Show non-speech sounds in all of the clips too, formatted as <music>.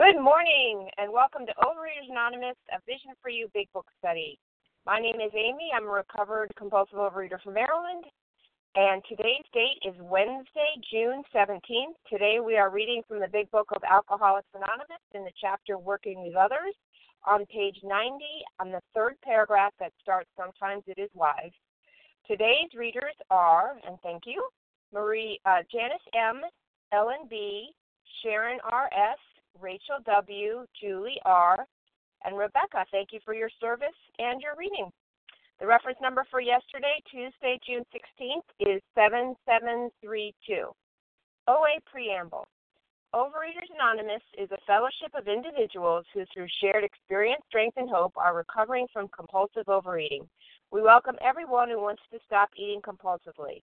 Good morning and welcome to Overeaters Anonymous, a Vision for You Big Book Study. My name is Amy. I'm a recovered compulsive overeater from Maryland, and today's date is Wednesday, June 17th. Today we are reading from the Big Book of Alcoholics Anonymous in the chapter Working with Others on page 90 on the third paragraph that starts Sometimes It Is Wise. Today's readers are, and thank you, Marie, uh, Janice M., Ellen B., Sharon R.S., Rachel W., Julie R., and Rebecca. Thank you for your service and your reading. The reference number for yesterday, Tuesday, June 16th, is 7732. OA Preamble. Overeaters Anonymous is a fellowship of individuals who, through shared experience, strength, and hope, are recovering from compulsive overeating. We welcome everyone who wants to stop eating compulsively.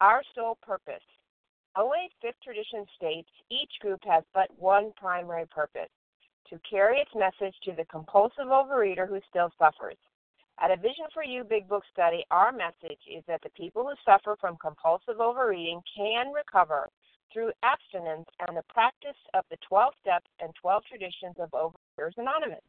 Our sole purpose. OA's fifth tradition states each group has but one primary purpose to carry its message to the compulsive overeater who still suffers. At a Vision for You Big Book study, our message is that the people who suffer from compulsive overeating can recover through abstinence and the practice of the 12 steps and 12 traditions of Overeaters Anonymous.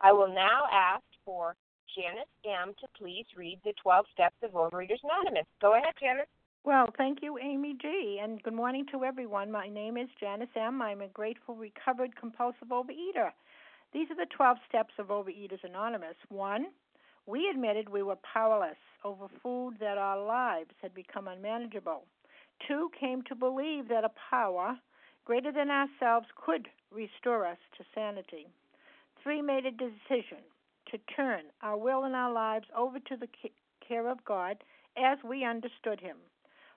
I will now ask for Janice M. to please read the 12 steps of Overeaters Anonymous. Go ahead, Janice. Well, thank you, Amy G. And good morning to everyone. My name is Janice M. I'm a grateful, recovered, compulsive overeater. These are the 12 steps of Overeaters Anonymous. One, we admitted we were powerless over food, that our lives had become unmanageable. Two, came to believe that a power greater than ourselves could restore us to sanity. Three, made a decision to turn our will and our lives over to the care of God as we understood Him.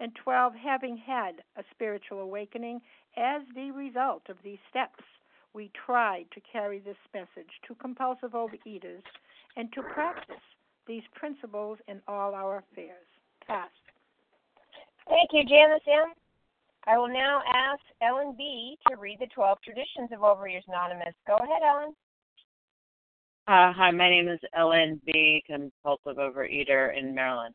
and 12 having had a spiritual awakening as the result of these steps. We tried to carry this message to compulsive overeaters and to practice these principles in all our affairs. Pass. Thank you, Janice M. I will now ask Ellen B. to read the 12 traditions of Overeaters Anonymous. Go ahead, Ellen. Uh, hi, my name is Ellen B., compulsive overeater in Maryland.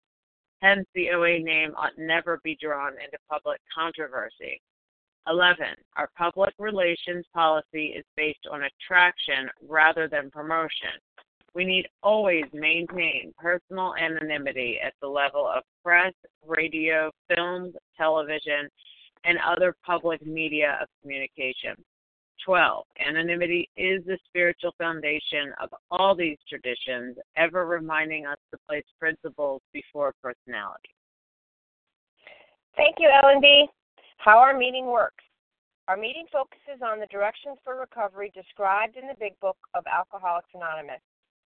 hence the OA name ought never be drawn into public controversy. 11. Our public relations policy is based on attraction rather than promotion. We need always maintain personal anonymity at the level of press, radio, films, television, and other public media of communication. 12. Anonymity is the spiritual foundation of all these traditions, ever reminding us to place principles before personality. Thank you, Ellen B. How our meeting works. Our meeting focuses on the directions for recovery described in the Big Book of Alcoholics Anonymous.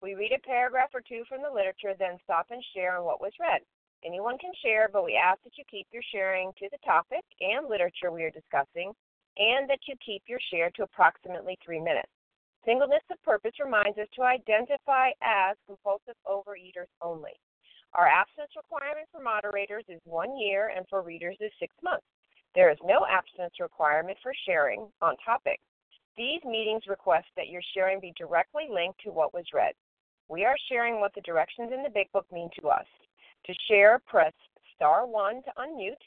We read a paragraph or two from the literature, then stop and share on what was read. Anyone can share, but we ask that you keep your sharing to the topic and literature we are discussing, and that you keep your share to approximately three minutes. Singleness of purpose reminds us to identify as compulsive overeaters only. Our abstinence requirement for moderators is one year, and for readers is six months. There is no abstinence requirement for sharing on topic. These meetings request that your sharing be directly linked to what was read. We are sharing what the directions in the Big Book mean to us. To share, press star 1 to unmute.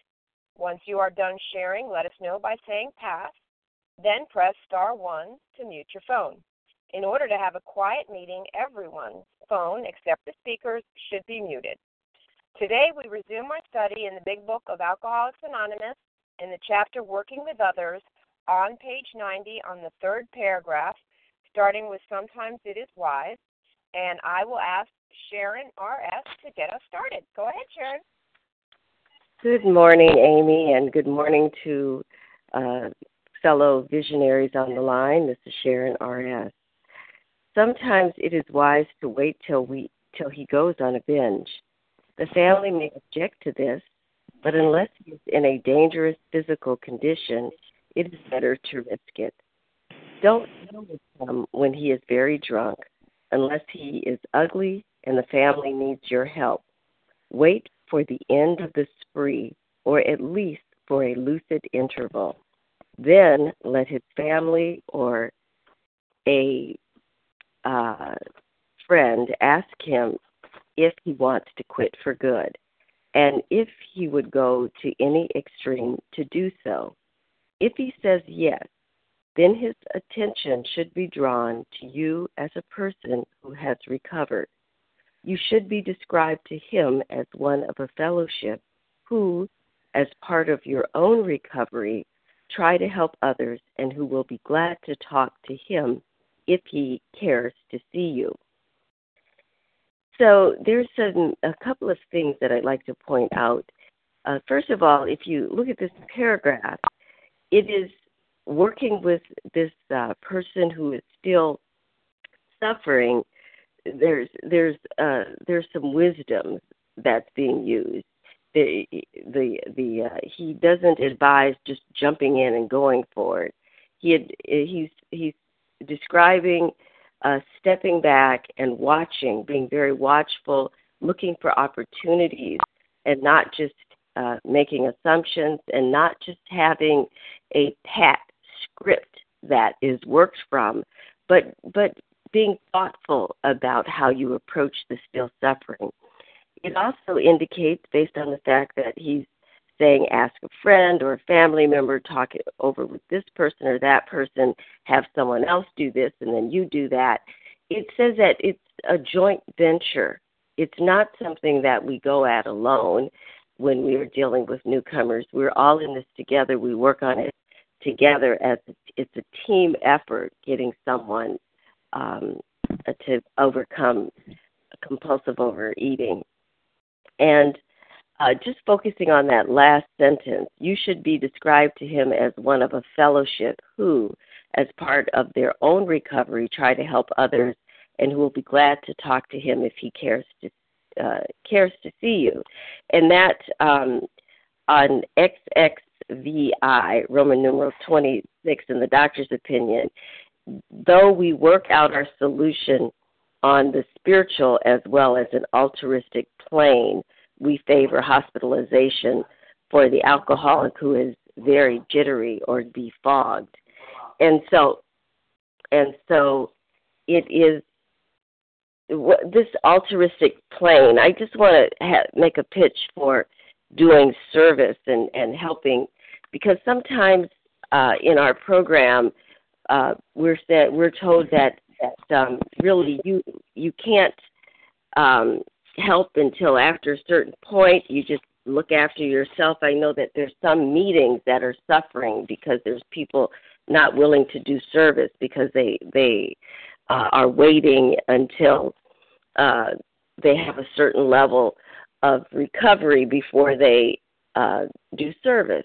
Once you are done sharing, let us know by saying pass. Then press star 1 to mute your phone. In order to have a quiet meeting, everyone's phone, except the speakers, should be muted. Today, we resume our study in the Big Book of Alcoholics Anonymous in the chapter Working with Others on page 90 on the third paragraph, starting with Sometimes It Is Wise. And I will ask Sharon R.S. to get us started. Go ahead, Sharon. Good morning, Amy, and good morning to uh, fellow visionaries on the line. This is Sharon R.S. Sometimes it is wise to wait till we till he goes on a binge. The family may object to this, but unless he is in a dangerous physical condition, it is better to risk it. Don't deal with him when he is very drunk, unless he is ugly and the family needs your help. Wait for the end of the spree, or at least for a lucid interval. Then let his family or a uh, friend ask him if he wants to quit for good and if he would go to any extreme to do so. If he says yes, then his attention should be drawn to you as a person who has recovered. You should be described to him as one of a fellowship who, as part of your own recovery, try to help others and who will be glad to talk to him if he cares to see you. So there's some, a couple of things that I'd like to point out. Uh, first of all, if you look at this paragraph, it is working with this uh, person who is still suffering. There's there's uh, there's some wisdom that's being used. The the the uh, he doesn't advise just jumping in and going for it. He had, he's he's describing uh, stepping back and watching, being very watchful, looking for opportunities, and not just uh, making assumptions and not just having a pat script that is worked from, but but being thoughtful about how you approach the still suffering. It also indicates, based on the fact that he's saying ask a friend or a family member, talk it over with this person or that person, have someone else do this, and then you do that. It says that it's a joint venture. It's not something that we go at alone when we are dealing with newcomers. We're all in this together. We work on it together as it's a team effort getting someone um, to overcome compulsive overeating. And uh, just focusing on that last sentence, you should be described to him as one of a fellowship who, as part of their own recovery, try to help others and who will be glad to talk to him if he cares to uh, cares to see you. And that um, on XXVI, Roman numeral 26, in the doctor's opinion, though we work out our solution on the spiritual as well as an altruistic plane, we favor hospitalization for the alcoholic who is very jittery or befogged. And so and so it is this altruistic plane. I just want to ha- make a pitch for doing service and and helping because sometimes uh, in our program uh, we're said we're told that that um, really you you can't um, help until after a certain point. You just look after yourself. I know that there's some meetings that are suffering because there's people not willing to do service because they they uh, are waiting until uh, they have a certain level of recovery before they uh, do service.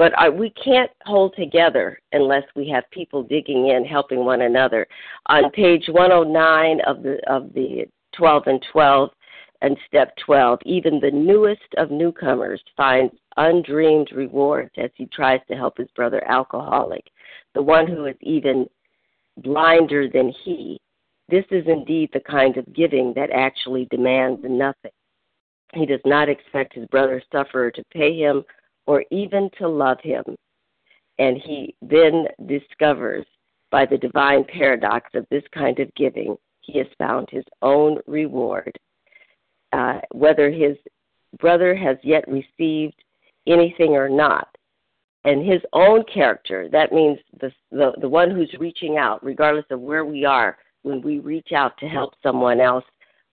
But I, we can't hold together unless we have people digging in, helping one another. On page 109 of the of the 12 and 12 and step 12, even the newest of newcomers finds undreamed rewards as he tries to help his brother alcoholic, the one who is even blinder than he. This is indeed the kind of giving that actually demands nothing. He does not expect his brother sufferer to pay him or even to love him. And he then discovers by the divine paradox of this kind of giving, he has found his own reward. Uh, whether his brother has yet received anything or not. And his own character, that means the, the, the one who's reaching out, regardless of where we are, when we reach out to help someone else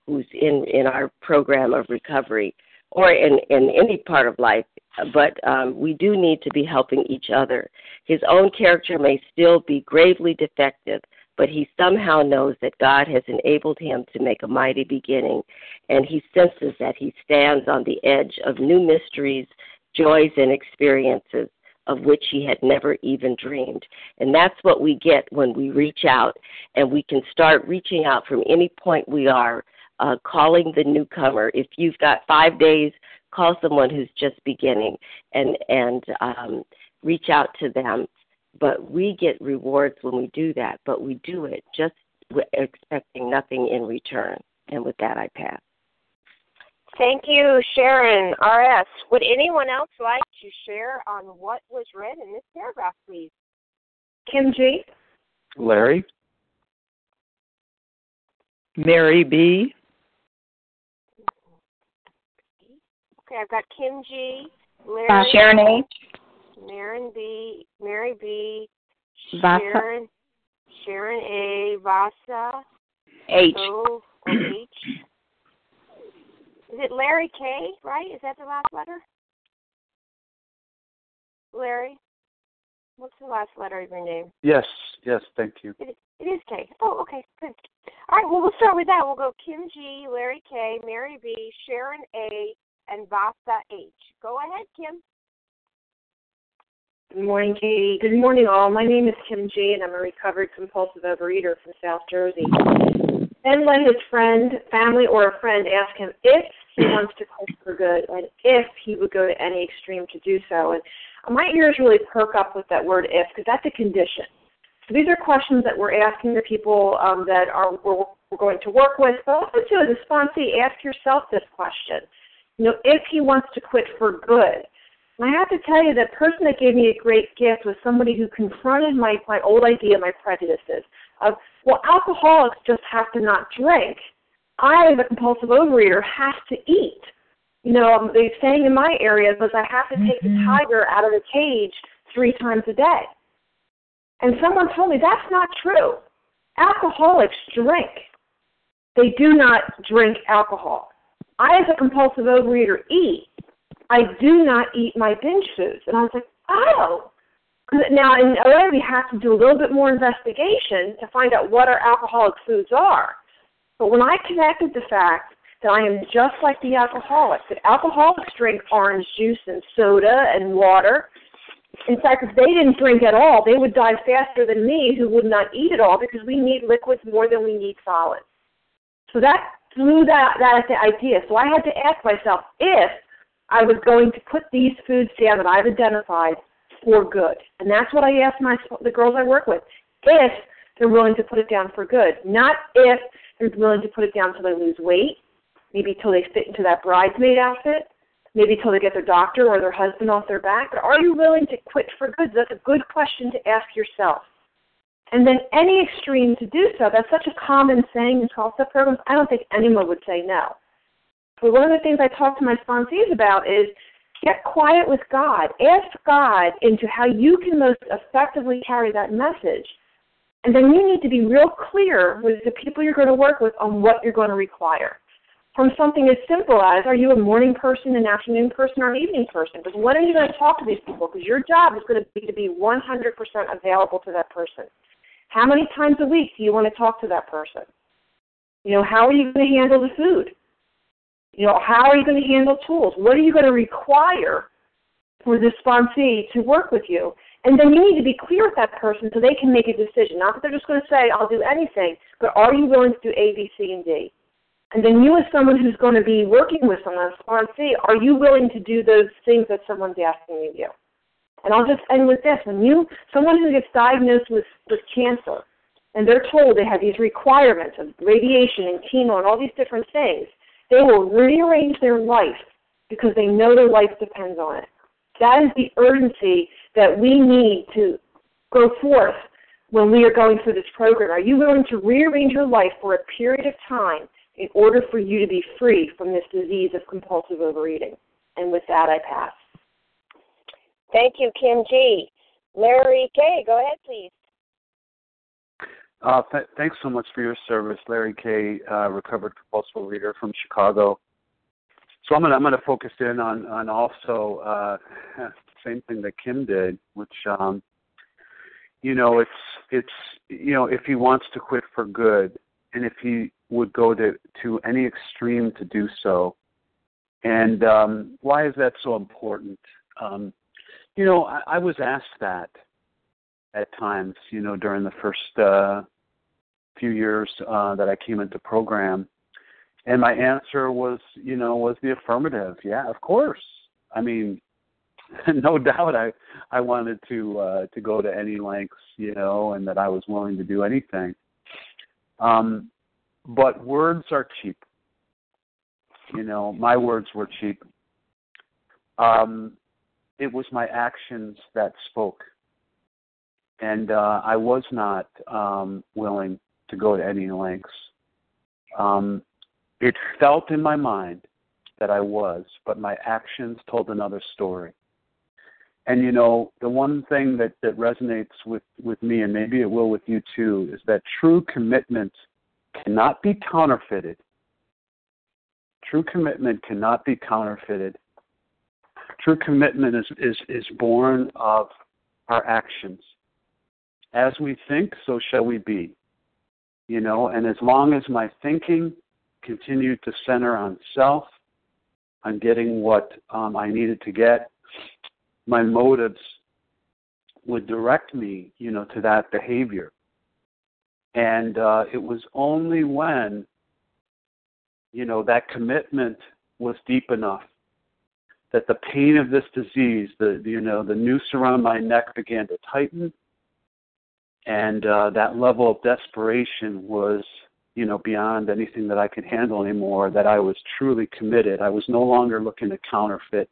who's in, in our program of recovery or in, in any part of life, but um, we do need to be helping each other. His own character may still be gravely defective, but he somehow knows that God has enabled him to make a mighty beginning, and he senses that he stands on the edge of new mysteries, joys, and experiences of which he had never even dreamed. And that's what we get when we reach out, and we can start reaching out from any point we are, uh, calling the newcomer. If you've got five days call someone who's just beginning and and um, reach out to them. But we get rewards when we do that. But we do it just expecting nothing in return. And with that, I pass. Thank you, Sharon. RS. Would anyone else like to share on what was read in this paragraph, please? Kim G. Larry. Mary B. Okay, I've got Kim G, Larry, uh, Sharon H, Maren B, Mary B, Vasa. Sharon, Sharon A, Vasa, H. O, o H. Is it Larry K? Right? Is that the last letter? Larry. What's the last letter of your name? Yes, yes, thank you. It, it is K. Oh, okay, good. All right, well, we'll start with that. We'll go Kim G, Larry K, Mary B, Sharon A, and Vasa H. Go ahead, Kim. Good morning, Katie. Good morning, all. My name is Kim G, and I'm a recovered compulsive overeater from South Jersey. Ben let his friend, family, or a friend ask him if he wants to quit for good and if he would go to any extreme to do so. And my ears really perk up with that word if because that's a condition. So these are questions that we're asking the people um, that are we're, we're going to work with. But also, as a sponsee, ask yourself this question you know, if he wants to quit for good. And I have to tell you, the person that gave me a great gift was somebody who confronted my, my old idea, my prejudices of, well, alcoholics just have to not drink. I, as a compulsive overeater, have to eat. You know, um, the saying in my area was I have to take the Mm-hmm. tiger out of the cage three times a day. And someone told me that's not true. Alcoholics drink. They do not drink alcohol. I, as a compulsive overeater, eat. I do not eat my binge foods. And I was like, oh. Now, in OA, we have to do a little bit more investigation to find out what our alcoholic foods are. But when I connected the fact that I am just like the alcoholics, that alcoholics drink orange juice and soda and water. In fact, if they didn't drink at all, they would die faster than me who would not eat at all because we need liquids more than we need solids. So that through that that idea. So I had to ask myself if I was going to put these foods down that I've identified for good, and that's what I asked my the girls I work with if they're willing to put it down for good, not if They're willing to put it down until they lose weight, maybe till they fit into that bridesmaid outfit, maybe till they get their doctor or their husband off their back. But are you willing to quit for good? That's a good question to ask yourself. And then any extreme to do so, that's such a common saying in 12 step programs, I don't think anyone would say no. But one of the things I talk to my sponsees about is get quiet with God. Ask God into how you can most effectively carry that message. And then you need to be real clear with the people you're going to work with on what you're going to require. From something as simple as are you a morning person, an afternoon person, or an evening person? Because when are you going to talk to these people? Because your job is going to be to be 100% available to that person. How many times a week do you want to talk to that person? You know, how are you going to handle the food? You know, how are you going to handle tools? What are you going to require for the sponsee to work with you? And then you need to be clear with that person so they can make a decision. Not that they're just going to say, I'll do anything, but are you willing to do A, B, C, and D? And then you as someone who's going to be working with someone, a sponsee, are you willing to do those things that someone's asking you to do? And I'll just end with this. When you, someone who gets diagnosed with, with cancer, and they're told they have these requirements of radiation and chemo and all these different things, they will rearrange their life because they know their life depends on it. That is the urgency that we need to go forth when we are going through this program. Are you willing to rearrange your life for a period of time in order for you to be free from this disease of compulsive overeating? And with that, I pass. Thank you, Kim G. Larry K., go ahead, please. Uh, th- thanks so much for your service, Larry K., uh, recovered compulsive reader from Chicago. So I'm gonna I'm gonna focus in on on also uh, <laughs> same thing that Kim did, which um, you know it's it's you know if he wants to quit for good, and if he would go to to any extreme to do so, and um, why is that so important? Um, you know, I, I was asked that at times, you know, during the first uh, few years uh, that I came into program, and my answer was, you know, was the affirmative. Yeah, of course. I mean, <laughs> no doubt, I I wanted to uh, to go to any lengths, you know, and that I was willing to do anything. Um, but words are cheap. You know, my words were cheap. Um, it was my actions that spoke. And uh, I was not um, willing to go to any lengths. Um, it felt in my mind that I was, but my actions told another story. And you know, the one thing that, that resonates with, with me, and maybe it will with you too, is that true commitment cannot be counterfeited. True commitment cannot be counterfeited. True commitment is, is, is born of our actions. As we think, so shall we be. You know, and as long as my thinking continued to center on self, on getting what um, I needed to get, my motives would direct me, you know, to that behavior. And uh, it was only when, you know, that commitment was deep enough that the pain of this disease, the you know the noose around my neck began to tighten, and uh, that level of desperation was you know beyond anything that I could handle anymore. That I was truly committed. I was no longer looking to counterfeit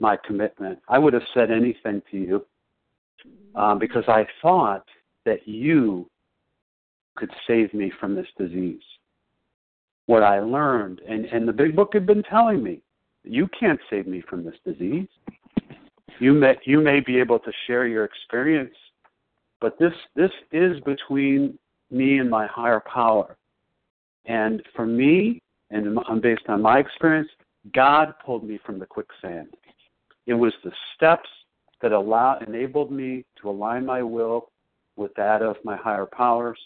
my commitment. I would have said anything to you um, because I thought that you could save me from this disease. What I learned, and, and the big book had been telling me, you can't save me from this disease. You may you may be able to share your experience, but this this is between me and my higher power. And for me, and based on my experience, God pulled me from the quicksand. It was the steps that allow enabled me to align my will with that of my higher powers,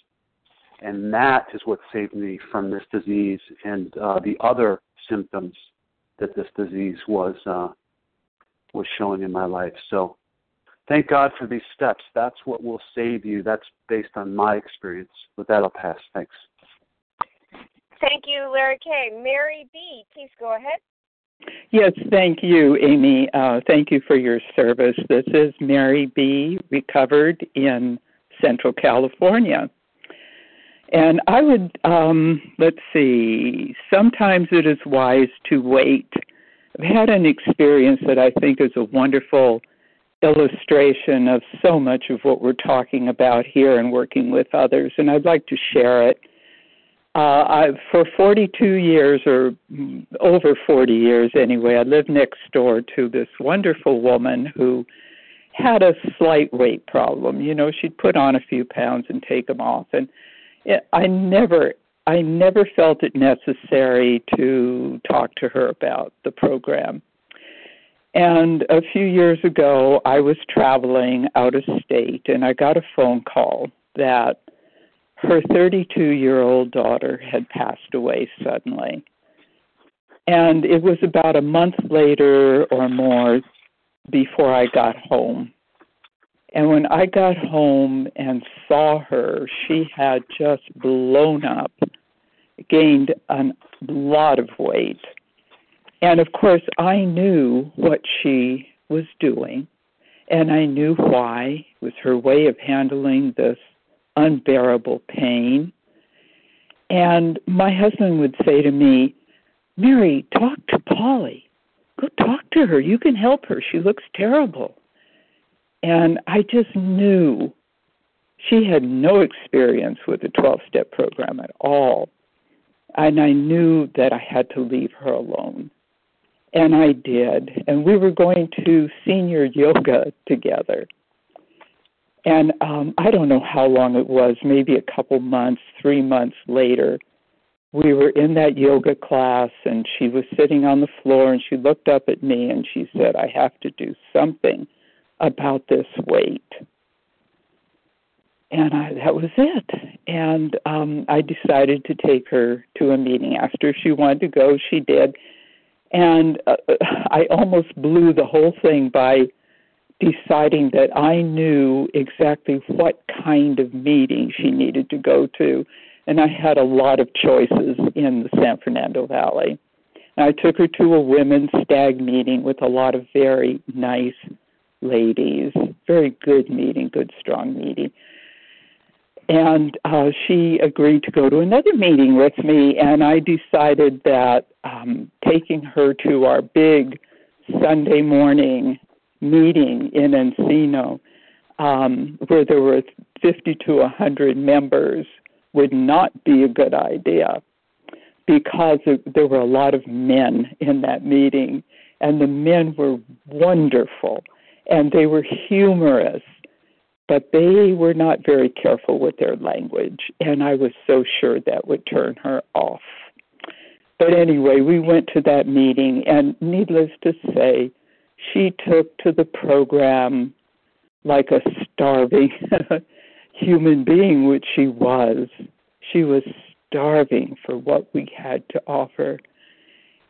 and that is what saved me from this disease and uh, the other symptoms that this disease was uh, was showing in my life. So thank God for these steps. That's what will save you. That's based on my experience. With that, I'll pass. Thanks. Thank you, Larry K. Mary B., please go ahead. Yes, thank you, Amy. Uh, thank you for your service. This is Mary B., recovered in Central California. And I would, um, let's see, sometimes it is wise to wait. I've had an experience that I think is a wonderful illustration of so much of what we're talking about here and working with others, and I'd like to share it. Uh, I, for 42 years, or over 40 years anyway, I lived next door to this wonderful woman who had a slight weight problem. You know, she'd put on a few pounds and take them off, and I never, I never felt it necessary to talk to her about the program. And a few years ago, I was traveling out of state, and I got a phone call that her 32 year old daughter had passed away suddenly. And it was about a month later or more before I got home. And when I got home and saw her, she had just blown up, gained a lot of weight. And of course, I knew what she was doing, and I knew why. It was her way of handling this unbearable pain. And my husband would say to me, Mary, talk to Polly. Go talk to her. You can help her. She looks terrible. And I just knew she had no experience with the 12 step program at all. And I knew that I had to leave her alone. And I did. And we were going to senior yoga together. And um, I don't know how long it was, maybe a couple months, three months later, we were in that yoga class and she was sitting on the floor and she looked up at me and she said, I have to do something about this weight. And I, that was it. And um, I decided to take her to a meeting. After she wanted to go, she did. And uh, I almost blew the whole thing by deciding that I knew exactly what kind of meeting she needed to go to. And I had a lot of choices in the San Fernando Valley. And I took her to a women's stag meeting with a lot of very nice ladies. Very good meeting, good, strong meeting. And uh, she agreed to go to another meeting with me, and I decided that um, taking her to our big Sunday morning meeting in Encino, um, where there were 50 to 100 members, would not be a good idea because there were a lot of men in that meeting, and the men were wonderful and they were humorous, but they were not very careful with their language, and I was so sure that would turn her off. But anyway, we went to that meeting, and needless to say, she took to the program like a starving <laughs> human being, which she was. She was starving for what we had to offer.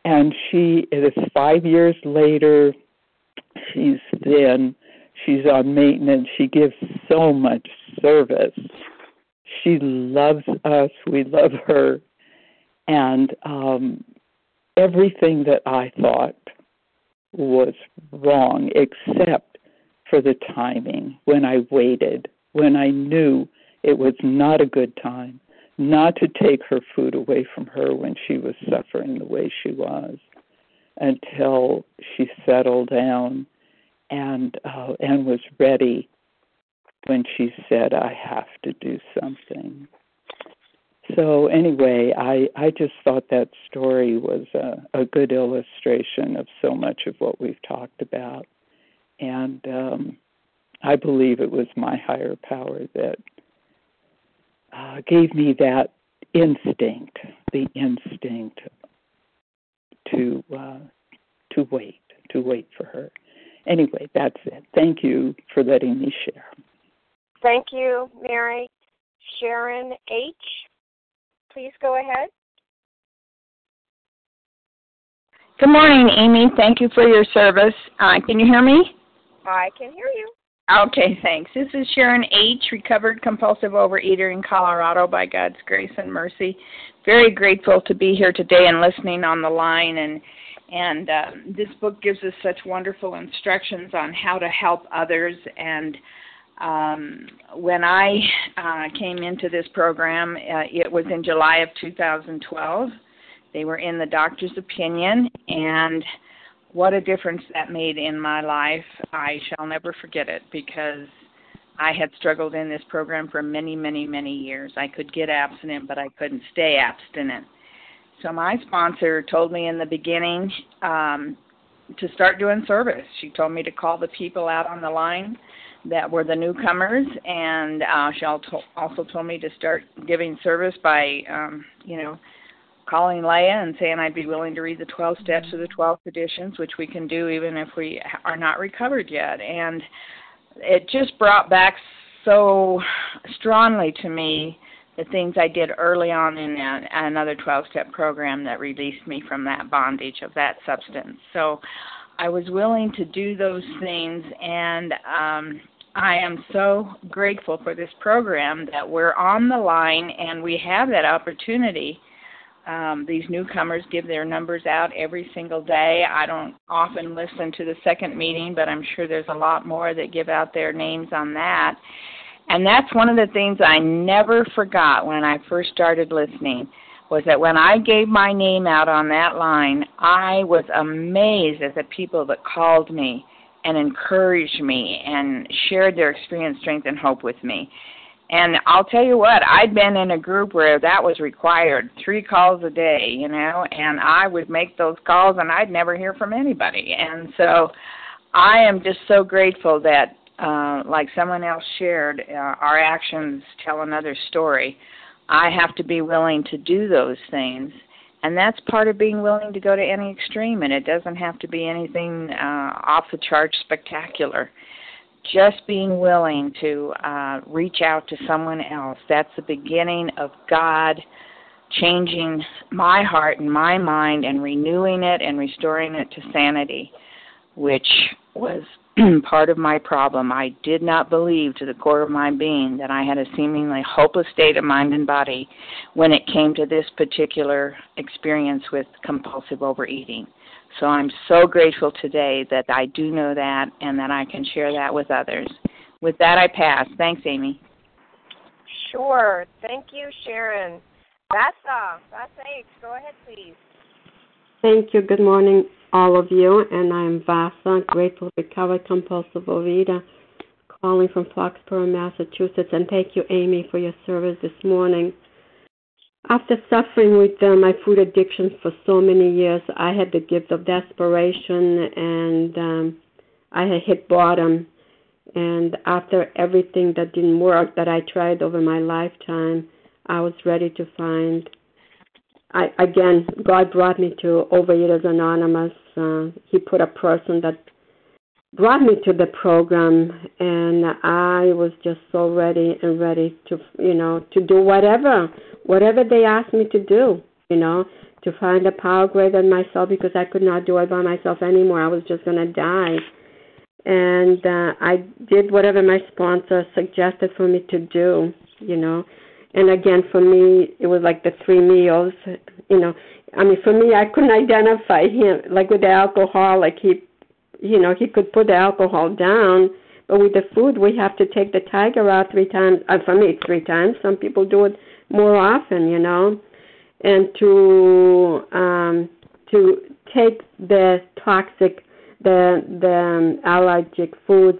And she, it is five years later, she's thin, she's on maintenance, she gives so much service. She loves us, we love her, and um, everything that I thought was wrong except for the timing when I waited, when I knew it was not a good time not to take her food away from her when she was suffering the way she was until she settled down and uh, and was ready when she said I have to do something. So anyway, I I just thought that story was a, a good illustration of so much of what we've talked about, and um, I believe it was my higher power that uh, gave me that instinct, the instinct to uh, to wait, to wait for her. Anyway, that's it. Thank you for letting me share. Thank you, Mary. Sharon H. Please go ahead. Good morning, Amy. Thank you for your service. Uh, can you hear me? I can hear you. Okay, thanks. This is Sharon H., recovered compulsive overeater in Colorado by God's grace and mercy. Very grateful to be here today and listening on the line and and um, this book gives us such wonderful instructions on how to help others and Um, when I uh, came into this program, uh, it was in July of 2012. They were in the doctor's opinion, and what a difference that made in my life. I shall never forget it because I had struggled in this program for many, many, many years. I could get abstinent, but I couldn't stay abstinent. So my sponsor told me in the beginning um, to start doing service. She told me to call the people out on the line that were the newcomers, and uh, she also told me to start giving service by, um, you know, calling Leah and saying I'd be willing to read the 12 steps of the 12 traditions, which we can do even if we are not recovered yet. And it just brought back so strongly to me the things I did early on in a, another 12 step program that released me from that bondage of that substance. So I was willing to do those things, and um, I am so grateful for this program that we're on the line and we have that opportunity. Um, these newcomers give their numbers out every single day. I don't often listen to the second meeting, but I'm sure there's a lot more that give out their names on that. And that's one of the things I never forgot when I first started listening was that when I gave my name out on that line, I was amazed at the people that called me and encouraged me and shared their experience, strength, and hope with me. And I'll tell you what, I'd been in a group where that was required, three calls a day, you know, and I would make those calls and I'd never hear from anybody. And so I am just so grateful that uh, like someone else shared, uh, our actions tell another story. I have to be willing to do those things. And that's part of being willing to go to any extreme, and it doesn't have to be anything uh, off the charts spectacular. Just being willing to uh, reach out to someone else. That's the beginning of God changing my heart and my mind and renewing it and restoring it to sanity, which was <clears throat> part of my problem. I did not believe to the core of my being that I had a seemingly hopeless state of mind and body when it came to this particular experience with compulsive overeating. So I'm so grateful today that I do know that and that I can share that with others. With that, I pass. Thanks, Amy. Sure. Thank you, Sharon. Vasa, uh, Vasa H, go ahead, please. Thank you. Good morning, all of you, and I'm Vasa, grateful recovered compulsive overeater, calling from Foxborough, Massachusetts. And thank you, Amy, for your service this morning. After suffering with uh, my food addiction for so many years, I had the gift of desperation, and um, I had hit bottom. And after everything that didn't work that I tried over my lifetime, I was ready to find I again, God brought me to Overeaters Anonymous. Uh, he put a person that brought me to the program, and I was just so ready and ready to, you know, to do whatever, whatever they asked me to do, you know, to find a power greater than myself because I could not do it by myself anymore. I was just going to die. And uh, I did whatever my sponsor suggested for me to do, you know and again for me it was like the three meals you know i mean for me i couldn't identify him like with the alcohol like he you know he could put the alcohol down but with the food we have to take the tiger out three times uh, for me three times some people do it more often you know and to um to take the toxic the the um, allergic foods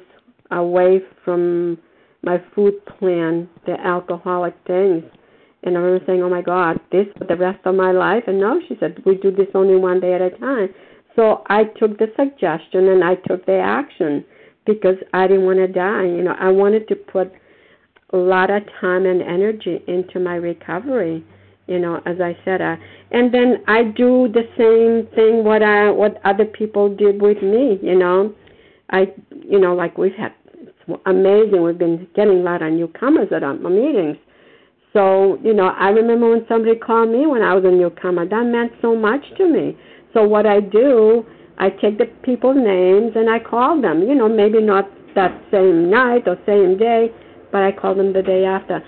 away from my food plan, the alcoholic things. And I remember saying, Oh my God, this for the rest of my life? And no, she said, We do this only one day at a time. So I took the suggestion and I took the action because I didn't want to die. You know, I wanted to put a lot of time and energy into my recovery. You know, as I said, uh, and then I do the same thing what I what other people did with me. You know, I you know like we've had amazing. We've been getting a lot of newcomers at our meetings. So, you know, I remember when somebody called me when I was a newcomer. That meant so much to me. So what I do, I take the people's names and I call them. You know, maybe not that same night or same day, but I call them the day after.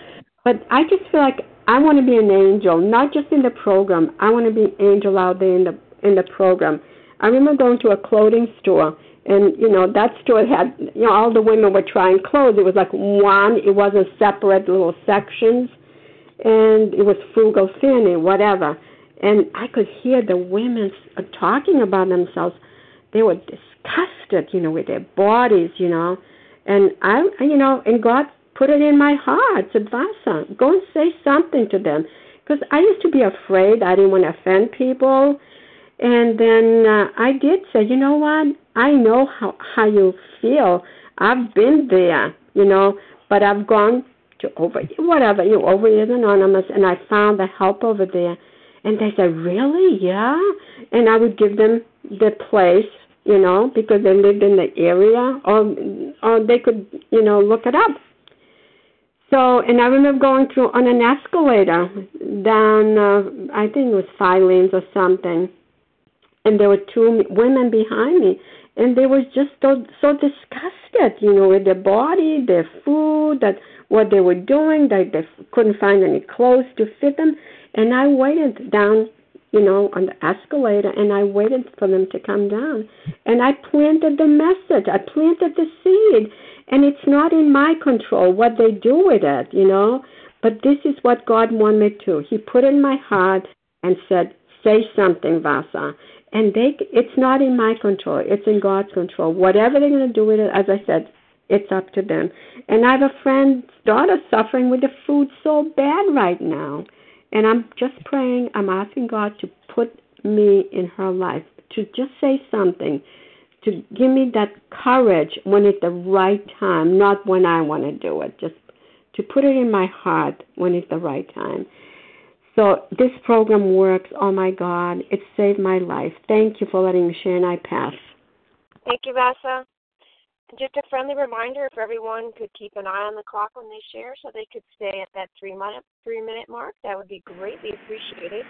But I just feel like I want to be an angel, not just in the program. I want to be an angel out there in the in the program. I remember going to a clothing store, and you know that store had you know all the women were trying clothes. It was like one. It wasn't separate little sections, and it was frugal thinning, whatever. And I could hear the women talking about themselves. They were disgusted, you know, with their bodies, you know. And I, you know, and God put it in my heart, said, Vasa, go and say something to them. Because I used to be afraid. I didn't want to offend people. And then uh, I did say, you know what? I know how how you feel. I've been there, you know, but I've gone to over whatever you know, Overeaters Anonymous, and I found the help over there. And they said, really? Yeah. And I would give them the place, you know, because they lived in the area, or or they could, you know, look it up. So, and I remember going through on an escalator down, uh, I think it was five lanes or something, and there were two women behind me, and they were just so so disgusted, you know, with their body, their food, that what they were doing, that they couldn't find any clothes to fit them, and I waited down, you know, on the escalator, and I waited for them to come down, and I planted the message, I planted the seed, and it's not in my control what they do with it, you know. But this is what God wanted me to. He put in my heart and said, "Say something, Vasa." And they, it's not in my control. It's in God's control. Whatever they're going to do with it, as I said, it's up to them. And I have a friend's daughter suffering with the food so bad right now. And I'm just praying, I'm asking God to put me in her life, to just say something, to give me that courage when it's the right time, not when I want to do it, just to put it in my heart when it's the right time. So this program works. Oh my God, it saved my life. Thank you for letting me share, and I pass. Thank you, Vasa. Just a friendly reminder if everyone could keep an eye on the clock when they share so they could stay at that three minute three minute mark, that would be greatly appreciated.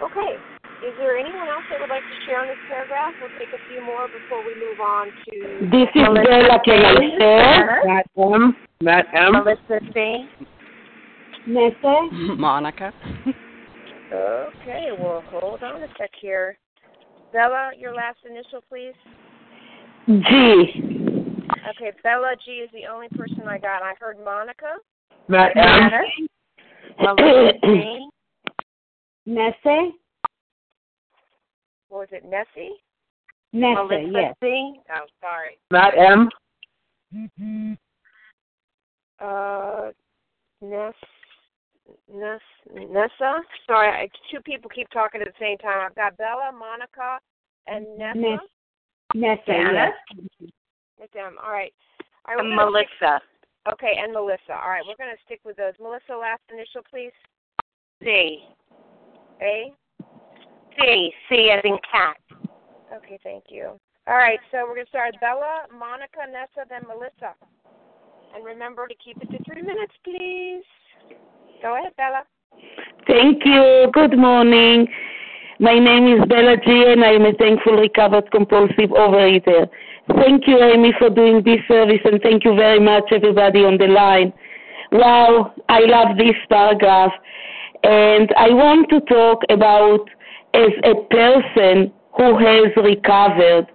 Okay. Is there anyone else that would like to share on this paragraph? We'll take a few more before we move on to This is Bella Can Matt M. Matt M. Melissa C. Nesse? <laughs> Monica. Okay, well hold on a sec here. Bella, your last initial please. G. Okay, Bella G is the only person I got. I heard Monica. Matt M. Melissa C. Nesse? What was it, Nessie? Nesse, Melissa yes. C. Oh, sorry. Matt M. Uh, Ness, Ness, Nessa. Sorry, I, two people keep talking at the same time. I've got Bella, Monica, and Nessa. Ness. Nesse, Janice? yes. With them. Um, all right. All right we're And Melissa. Stick, okay, and Melissa. All right, we're going to stick with those. Melissa, last initial, please. C. A. C. C as in cat. Okay, thank you. All right, so we're going to start Bella, Monica, Nessa, then Melissa. And remember to keep it to three minutes, please. Go ahead, Bella. Thank you. Good morning. My name is Bella G, and I am a thankful recovered compulsive overeater. Thank you, Amy, for doing this service, and thank you very much, everybody on the line. Wow, I love this paragraph. And I want to talk about as a person who has recovered.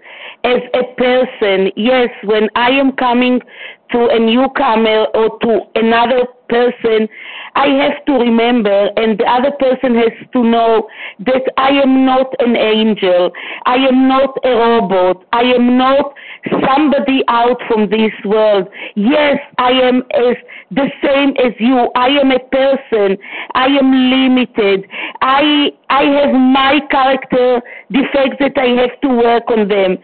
As a person, yes, when I am coming to a newcomer or to another person, I have to remember, and the other person has to know that I am not an angel. I am not a robot. I am not somebody out from this world. Yes, I am as the same as you. I am a person. I am limited. I I have my character defects that I have to work on them.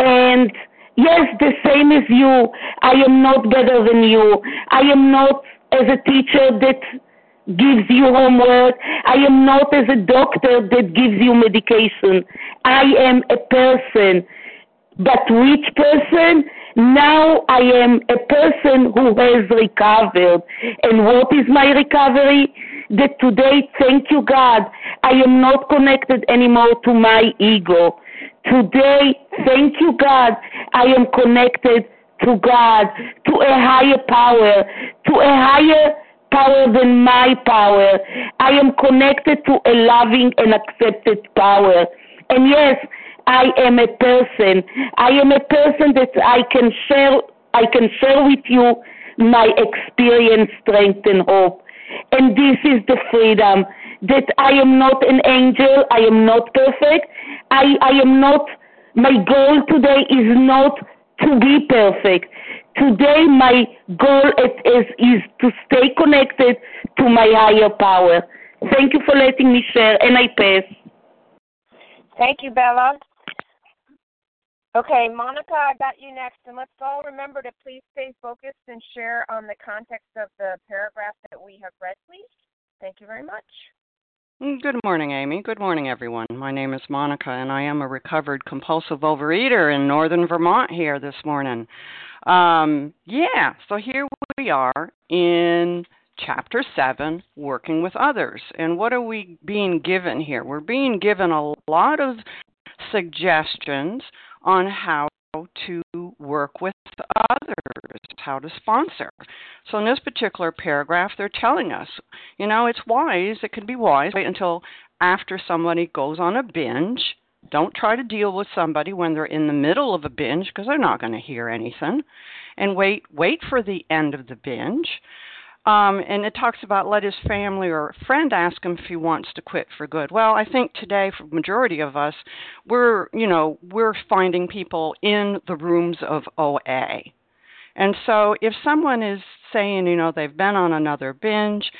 And yes, the same as you. I am not better than you. I am not as a teacher that gives you homework. I am not as a doctor that gives you medication. I am a person. But which person? Now I am a person who has recovered. And what is my recovery? That today, thank you God, I am not connected anymore to my ego. Today, thank you God, I am connected to God, to a higher power, to a higher power than my power. I am connected to a loving and accepted power. And yes, I am a person. I am a person that I can share I can share with you my experience, strength and hope. And this is the freedom that I am not an angel, I am not perfect. I I am not my goal today is not to be perfect. Today, my goal is, is, to stay connected to my higher power. Thank you for letting me share, and I pass. Thank you, Bella. Okay, Monica, I got you next, and let's all remember to please stay focused and share on the context of the paragraph that we have read, please. Thank you very much. Mm, good morning, Amy. Good morning, everyone. My name is Monica, and I am a recovered compulsive overeater in northern Vermont here this morning. Um, yeah, so here we are in chapter 7, working with others. And what are we being given here? We're being given a lot of suggestions on how to work with others, how to sponsor. So in this particular paragraph, they're telling us, you know, it's wise, it can be wise, wait until after somebody goes on a binge. Don't try to deal with somebody when they're in the middle of a binge because they're not going to hear anything. And wait, wait for the end of the binge. Um, and it talks about let his family or friend ask him if he wants to quit for good. Well, I think today, for the majority of us, we're you know we're finding people in the rooms of OA, and so if someone is saying you know they've been on another binge,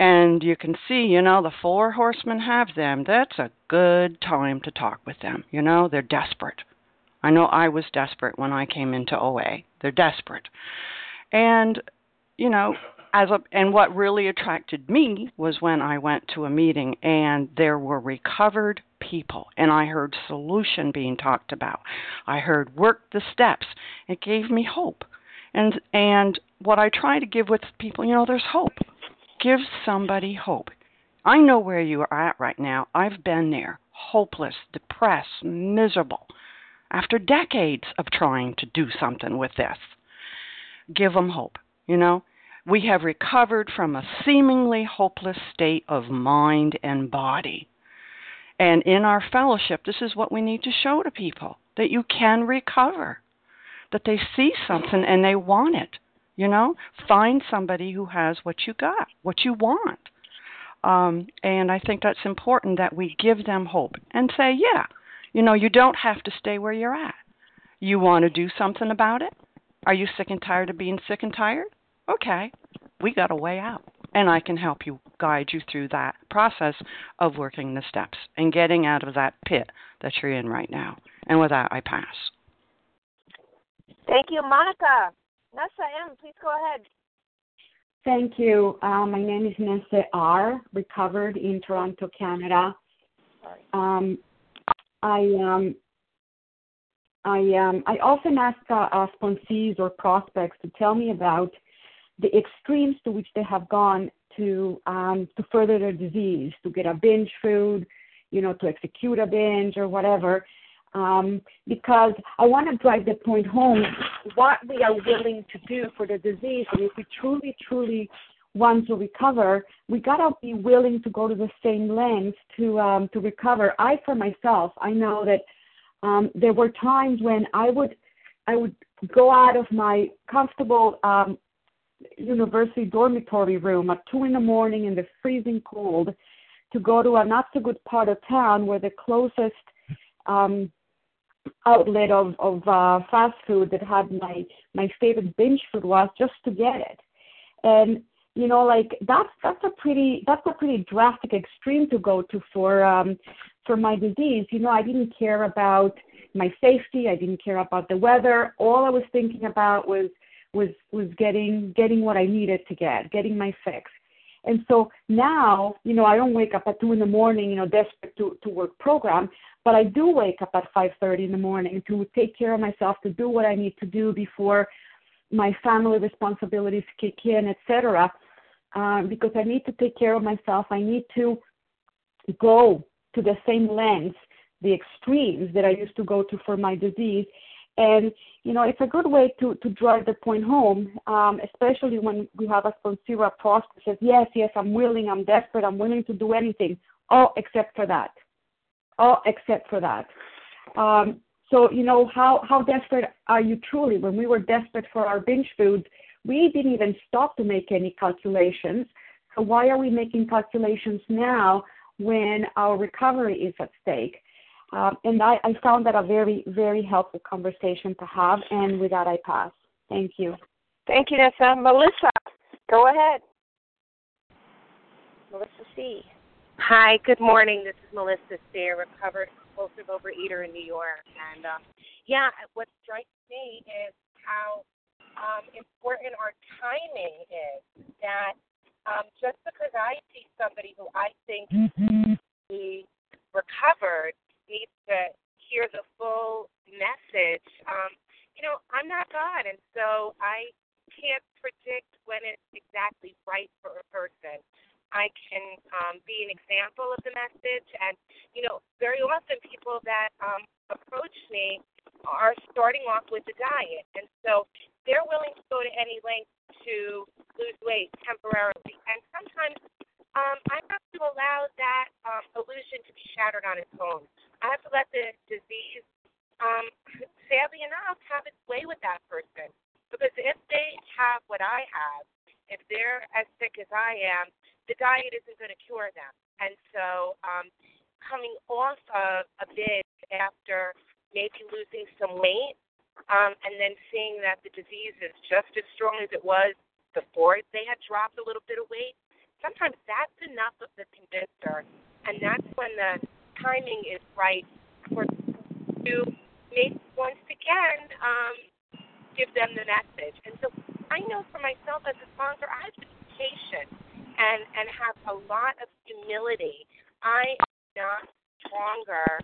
and you can see you know the four horsemen have them, that's a good time to talk with them. You know they're desperate. I know I was desperate when I came into OA. They're desperate, and you know as a, and what really attracted me was when I went to a meeting and there were recovered people and I heard solution being talked about. I heard work the steps. It gave me hope. And and what I try to give with people, you know, there's hope. Give somebody hope. I know where you are at right now. I've been there. Hopeless, depressed, miserable. After decades of trying to do something with this. Give them hope, you know? We have recovered from a seemingly hopeless state of mind and body. And in our fellowship, this is what we need to show to people that you can recover, that they see something and they want it. You know, find somebody who has what you got, what you want. Um, and I think that's important that we give them hope and say, yeah, you know, you don't have to stay where you're at. You want to do something about it? Are you sick and tired of being sick and tired? Okay, we got a way out. And I can help you guide you through that process of working the steps and getting out of that pit that you're in right now. And with that, I pass. Thank you, Monica. Nessa M, please go ahead. Thank you. Uh, my name is Nessa R, recovered in Toronto, Canada. Um, I um, I um, I often ask uh, uh, sponsees or prospects to tell me about the extremes to which they have gone to um, to further their disease, to get a binge food, you know, to execute a binge or whatever. Um, because I want to drive the point home what we are willing to do for the disease. And if we truly, truly want to recover, we gotta be willing to go to the same lengths to um, to recover. I, for myself, I know that um, there were times when I would I would go out of my comfortable um, university dormitory room at two in the morning in the freezing cold to go to a not so good part of town where the closest um outlet of of uh fast food that had my my favorite binge food was just to get it. And you know like that's that's a pretty that's a pretty drastic extreme to go to for um for my disease. You know i didn't care about my safety. I didn't care about the weather. All i was thinking about was was was getting getting what I needed to get, getting my fix. And so now, you know, I don't wake up at two in the morning, you know, desperate to to work program, but I do wake up at five thirty in the morning to take care of myself, to do what I need to do before my family responsibilities kick in, etc. Um, because I need to take care of myself. I need to go to the same lengths, the extremes that I used to go to for my disease. And you know, it's a good way to to drive the point home, um, especially when we have a sponsor prospect says, "Yes, yes, I'm willing, I'm desperate, I'm willing to do anything, all except for that, all except for that." Um, so you know how how desperate are you truly? When we were desperate for our binge foods, we didn't even stop to make any calculations. So why are we making calculations now when our recovery is at stake? Um, and I, I found that a very, very helpful conversation to have. And with that, I pass. Thank you. Thank you, Nessa. Melissa, go ahead. Melissa C. Hi, good morning. This is Melissa C., a recovered compulsive overeater in New York. And um, yeah, what strikes me is how um, important our timing is. That um, just because I see somebody who I think mm-hmm. be recovered needs to hear the full message. Um, you know, I'm not God, and so I can't predict when it's exactly right for a person. I can um, be an example of the message, and you know, very often people that um, approach me are starting off with a diet, and so they're willing to go to any length to lose weight temporarily. And sometimes um, I have to allow that um, illusion to be shattered on its own. I have to let the disease, um, <laughs> sadly enough, have its way with that person. Because if they have what I have, if they're as sick as I am, the diet isn't going to cure them. And so, um, coming off of a bit after maybe losing some weight um, and then seeing that the disease is just as strong as it was before they had dropped a little bit of weight, sometimes that's enough of the convincer, and that's when the timing is right for to maybe once again um, give them the message. And so I know for myself as a sponsor, I have to be patient and and have a lot of humility. I am not stronger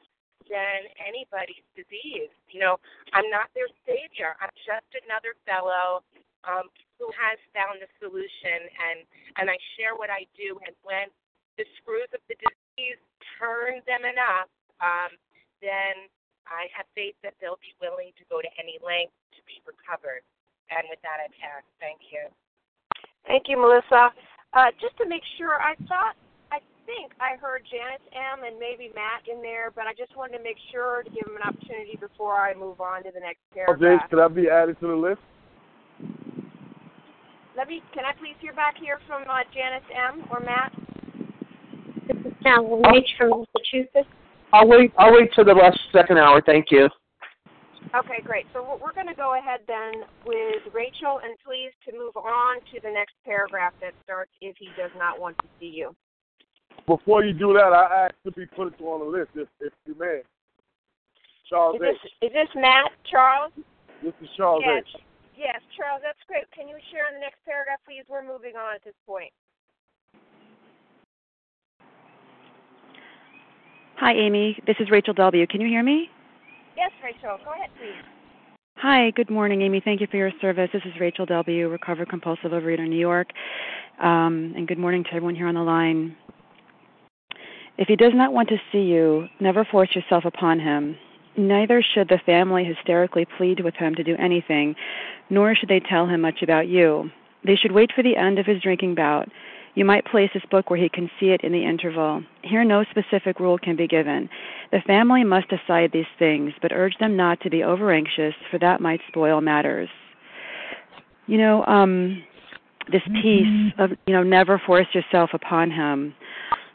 than anybody's disease. You know, I'm not their savior. I'm just another fellow um, who has found the solution, and and I share what I do. And when the screws of the disease turn them enough, um, then I have faith that they'll be willing to go to any length to be recovered. And with that, I pass. Thank you. Thank you, Melissa. Uh, just to make sure, I thought I think I heard Janice M. and maybe Matt in there, but I just wanted to make sure to give them an opportunity before I move on to the next paragraph. Oh, James, could I be added to the list? Let me. Can I please hear back here from uh, Janice M. or Matt? This is Sal Rich from Massachusetts. I'll wait. I'll wait till the last second hour. Thank you. Okay, great. So we're going to go ahead then with Rachel, and please to move on to the next paragraph that starts if he does not want to see you. Before you do that, I ask to be put on the list, if, if you may. Charles is this, Is this Matt, Charles? This is Charles yes. H. Yes, Charles, that's great. Can you share in the next paragraph, please? We're moving on at this point. Hi, Amy. This is Rachel W. Can you hear me? Yes, Rachel. Go ahead, please. Hi, good morning, Amy. Thank you for your service. This is Rachel W., recovered compulsive overeater, New York. Um, and good morning to everyone here on the line. If he does not want to see you, never force yourself upon him. Neither should the family hysterically plead with him to do anything, nor should they tell him much about you. They should wait for the end of his drinking bout. You might place this book where he can see it in the interval. Here, no specific rule can be given. The family must decide these things, but urge them not to be over anxious, for that might spoil matters. You know, um, this piece of, you know, never force yourself upon him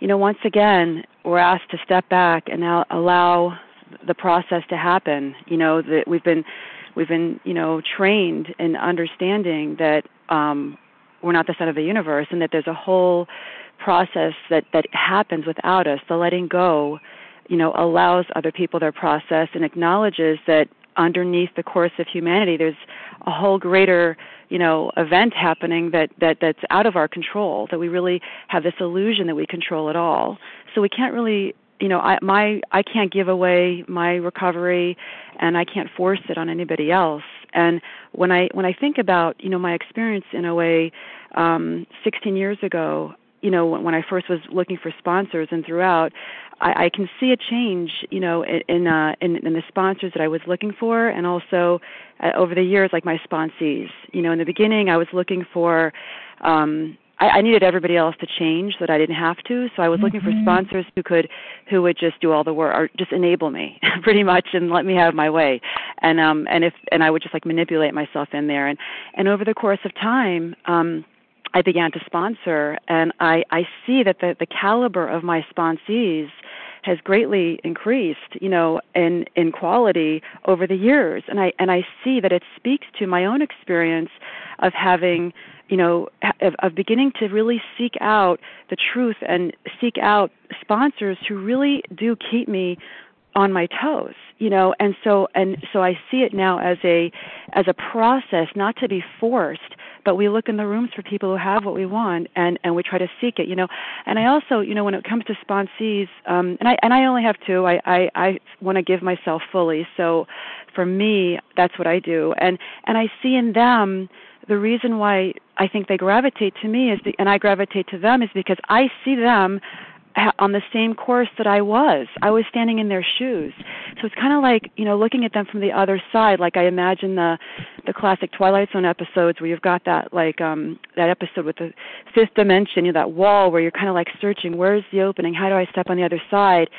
you know, once again, we're asked to step back and allow the process to happen. You know, that we've been we've been, you know, trained in understanding that um we're not the center of the universe and that there's a whole process that that happens without us. The letting go, you know, allows other people their process and acknowledges that underneath the course of humanity there's a whole greater you know event happening that that that's out of our control that we really have this illusion that we control it all so we can't really you know i my i can't give away my recovery and i can't force it on anybody else and when i when i think about you know my experience in OA um 16 years ago you know when, when I first was looking for sponsors and throughout I, I can see a change you know in in, uh, in in the sponsors that I was looking for and also uh, over the years like my sponsees. You know in the beginning I was looking for um I, I needed everybody else to change so that I didn't have to. So I was looking for sponsors who could who would just do all the work or just enable me <laughs> pretty much and let me have my way. And um and if and I would just like manipulate myself in there and and over the course of time um I began to sponsor and I I see that the the caliber of my sponsees has greatly increased, you know, in in quality over the years. And I and I see that it speaks to my own experience of having you know of, of beginning to really seek out the truth and seek out sponsors who really do keep me on my toes you know and so and so i see it now as a as a process not to be forced but we look in the rooms for people who have what we want and and we try to seek it you know. And i also you know when it comes to sponsees um and i and i only have two i i i want to give myself fully. So for me that's what i do. And and i see in them the reason why I think they gravitate to me is, the, and I gravitate to them, is because I see them on the same course that I was. I was standing in their shoes. So it's kind of like, you know, looking at them from the other side. Like I imagine the the classic Twilight Zone episodes where you've got that like um that episode with the fifth dimension, you know, that wall where you're kind of like searching, where's the opening? How do I step on the other side?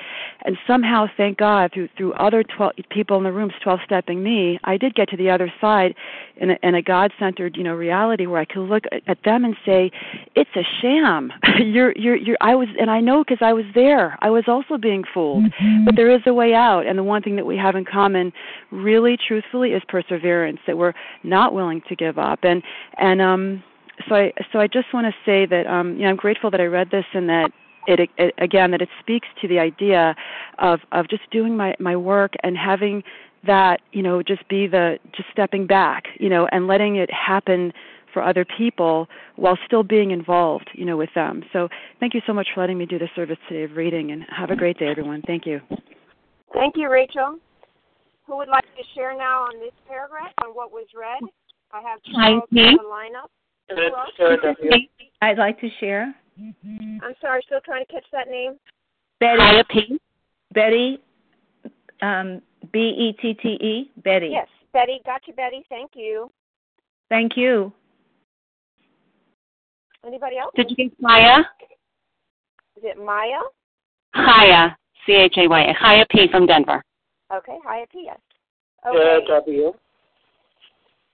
And somehow, thank God, through through other 12 people in the rooms 12 stepping me, I did get to the other side in a, in a God-centered, you know, reality where I could look at them and say, it's a sham. <laughs> you're you're you're I was and I know because I was there. I was also being fooled. Mm-hmm. But there is a way out. And the one thing that we have in common, really truthfully, is perseverance, that we're not willing to give up. And, and, um, so I, so I just want to say that, um, you know, I'm grateful that I read this and that it, it again that it speaks to the idea of of just doing my my work and having that you know just be the just stepping back you know and letting it happen for other people while still being involved, you know, with them. So thank you so much for letting me do the service today of reading and have a great day everyone. Thank you. Thank you, Rachel. Who would like to share now on this paragraph on what was read? I have Charles in the lineup. I'd like to share. I'm sorry, still trying to catch that name. Betty. P. Betty. Um, B E T T E. Betty. Yes, Betty. Got you, Betty. Thank you. Thank you. Anybody else? Did you get Maya? Is it Maya? Chaya, C H A Y A. Chaya P from Denver. Okay, Chaya P. Yes. Okay. Sarah W.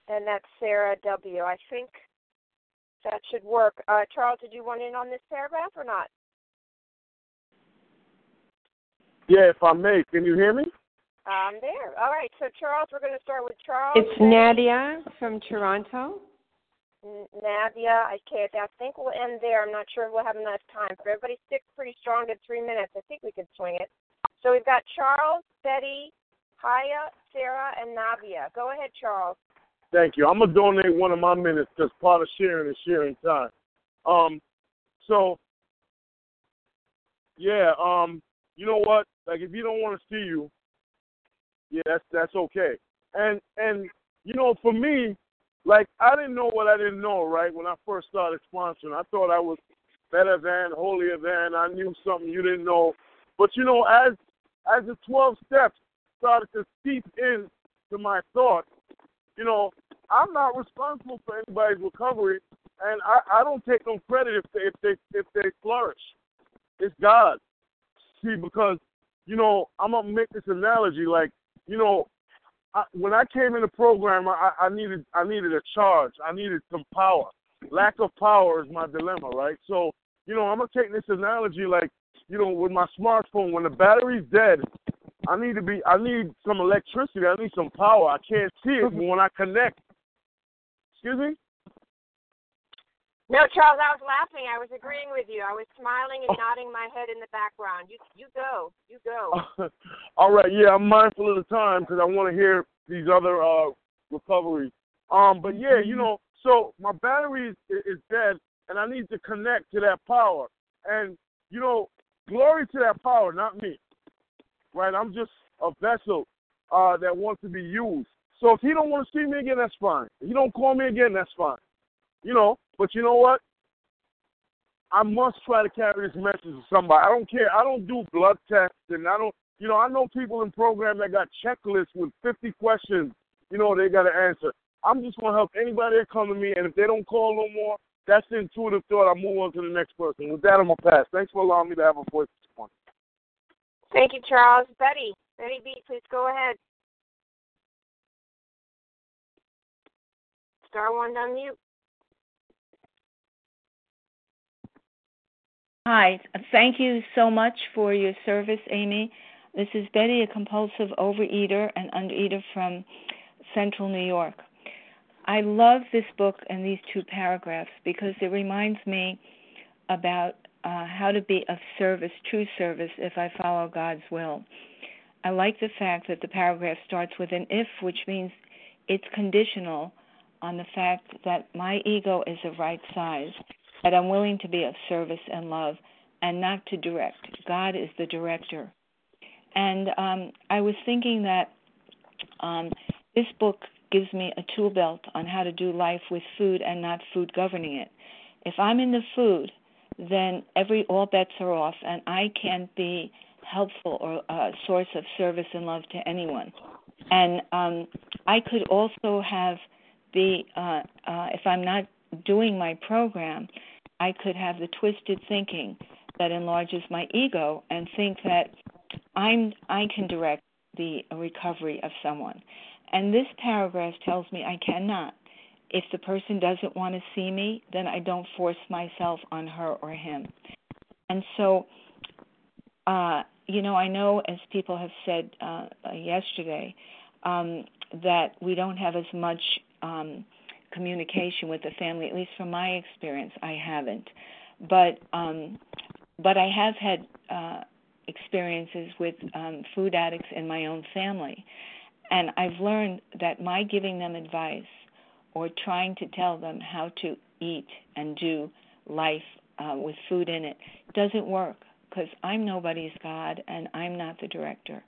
And that's Sarah W. I think that should work. Uh, Charles, did you want in on this paragraph or not? Yeah, if I may. Can you hear me? I'm there. All right. So, Charles, we're going to start with Charles. It's Nadia from Toronto. Nadia, I can't. I think we'll end there. I'm not sure we'll have enough time. But everybody sticks pretty strong to three minutes. I think we could swing it. So we've got Charles, Betty, Chaya, Sarah, and Nadia. Go ahead, Charles. Thank you. I'm gonna donate one of my minutes because part of sharing is sharing time. Um, so yeah, um, you know what? Like if you don't want to see you, yeah, that's that's okay. And and you know, for me, like I didn't know what I didn't know, right? When I first started sponsoring, I thought I was better than, holier than. I knew something you didn't know. But you know, as as the twelve steps started to seep in to my thoughts, you know, I'm not responsible for anybody's recovery, and I, I don't take no credit if they if they if they flourish. It's God. See, because you know, I'm gonna make this analogy. Like, you know, I, when I came in the program, I, I needed I needed a charge. I needed some power. Lack of power is my dilemma, right? So, you know, I'm gonna take this analogy like, you know, with my smartphone, when the battery's dead, I need to be I need some electricity. I need some power. I can't see it, but mm-hmm. when I connect, excuse me. No, Charles, I was laughing. I was agreeing with you. I was smiling and nodding my head in the background. You, you go, you go. <laughs> All right, yeah, I'm mindful of the time because I want to hear these other uh recoveries. Um, but yeah, you know, so my battery is, is dead, and I need to connect to that power. And you know, glory to that power, not me. Right? I'm just a vessel uh, that wants to be used. So if he don't want to see me again, that's fine. If he don't call me again, that's fine. You know, but you know what? I must try to carry this message to somebody. I don't care. I don't do blood tests, and I don't. You know, I know people in program that got checklists with 50 questions. You know, they got to answer. I'm just gonna help anybody that come to me, and if they don't call no more, that's the intuitive thought. I'll move on to the next person. With that, I'm gonna pass. Thanks for allowing me to have a voice this morning. Thank you, Charles. Betty, Betty B, please go ahead. Star one to unmute. Hi, thank you so much for your service, Amy. This is Betty, a compulsive overeater and undereater from Central New York. I love this book and these two paragraphs because it reminds me about uh, how to be of service, true service, if I follow God's will. I like the fact that the paragraph starts with an if, which means it's conditional on the fact that my ego is the right size that I'm willing to be of service and love and not to direct. God is the director. And um, I was thinking that um, this book gives me a tool belt on how to do life with food and not food governing it. If I'm in the food, then every all bets are off, and I can't be helpful or a source of service and love to anyone. And um, I could also have the uh, uh, if I'm not doing my program, I could have the twisted thinking that enlarges my ego and think that I'm I can direct the recovery of someone. And this paragraph tells me I cannot. If the person doesn't want to see me, then I don't force myself on her or him. And so, uh, you know, I know as people have said uh, yesterday um, that we don't have as much um, communication with the family. At least from my experience, I haven't. But um, but I have had uh, experiences with um, food addicts in my own family, and I've learned that my giving them advice or trying to tell them how to eat and do life uh, with food in it doesn't work because I'm nobody's God and I'm not the director.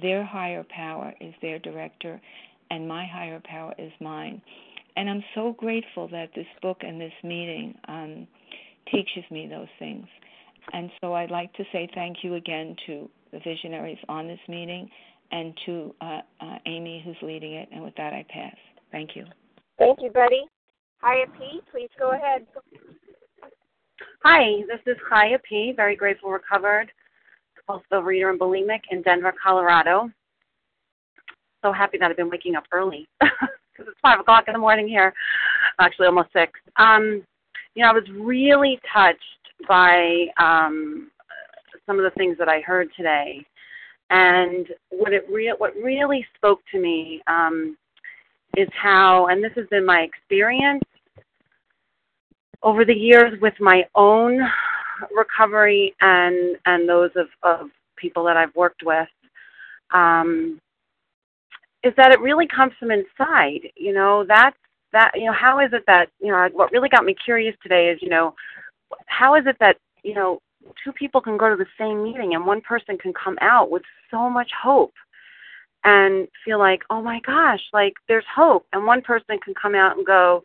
Their higher power is their director, and my higher power is mine. And I'm so grateful that this book and this meeting um, teaches me those things. And so I'd like to say thank you again to the visionaries on this meeting and to uh, uh, Amy, who's leading it. And with that, I pass. Thank you. Thank you, Betty. Chaya P, please go ahead. Hi, this is Chaya P, very grateful recovered, compulsive reader and bulimic in Denver, Colorado. So happy that I've been waking up early <laughs> because it's five o'clock in the morning here, actually almost six. Um, you know, I was really touched by um, some of the things that I heard today, and what it re- what really spoke to me um, is how, and this has been my experience over the years with my own recovery and and those of, of people that I've worked with. Um, is that it really comes from inside you know that's that you know how is it that you know what really got me curious today is you know how is it that you know two people can go to the same meeting and one person can come out with so much hope and feel like oh my gosh like there's hope and one person can come out and go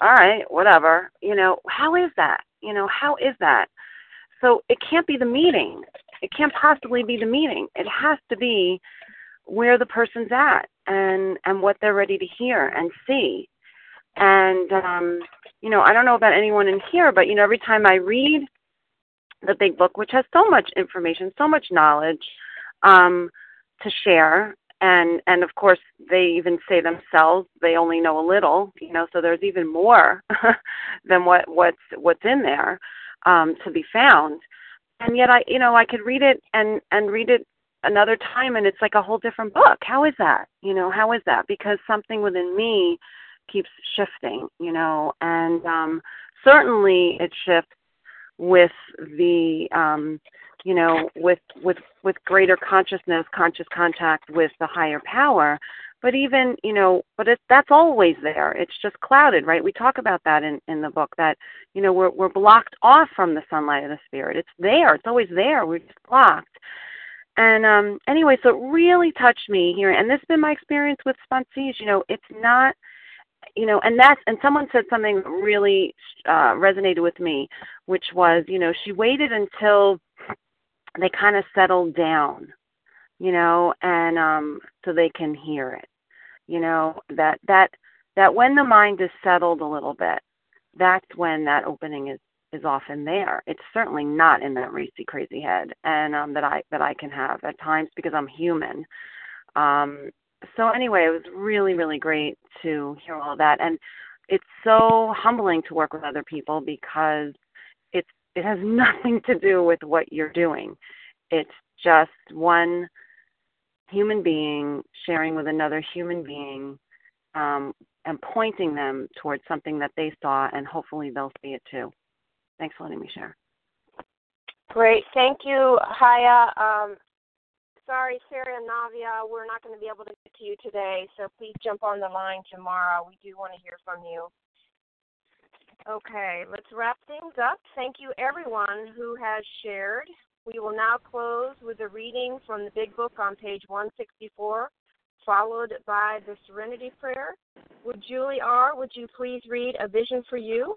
all right whatever you know how is that? You know how is that? So it can't be the meeting. It can't possibly be the meeting. It has to be where the person's at and and what they're ready to hear and see. And um you know i don't know about anyone in here but you know every time i read the big book which has so much information so much knowledge um to share and and of course they even say themselves they only know a little you know so there's even more <laughs> than what what's what's in there um to be found. And yet i you know i could read it and and read it another time and it's like a whole different book. How is that? You know, how is that? Because something within me keeps shifting, you know, and um certainly it shifts with the um you know with with with greater consciousness conscious contact with the higher power. But even you know but it that's always there. It's just clouded right? We talk about that in in the book that you know we're we're blocked off from the sunlight of the spirit. It's there. It's always there. We're just blocked and um anyway so it really touched me here and this has been my experience with sponsees you know it's not you know and that's and someone said something really uh resonated with me which was you know she waited until they kind of settled down you know and um so they can hear it you know that that that when the mind is settled a little bit that's when that opening is is often there. It's certainly not in that racy crazy head and um that I that I can have at times because I'm human. Um so anyway, it was really really great to hear all that and it's so humbling to work with other people because it's it has <laughs> nothing to do with what you're doing. It's just one human being sharing with another human being um, and pointing them towards something that they saw, and hopefully they'll see it too. Thanks for letting me share. Great. Thank you, Chaya. Um, sorry, Sarah and Nadia, we're not going to be able to get to you today, so please jump on the line tomorrow. We do want to hear from you. Okay, let's wrap things up. Thank you, everyone who has shared. We will now close with a reading from the Big Book on page 164, followed by the Serenity Prayer. Would Julie R., would you please read A Vision for You?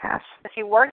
Pass. If you work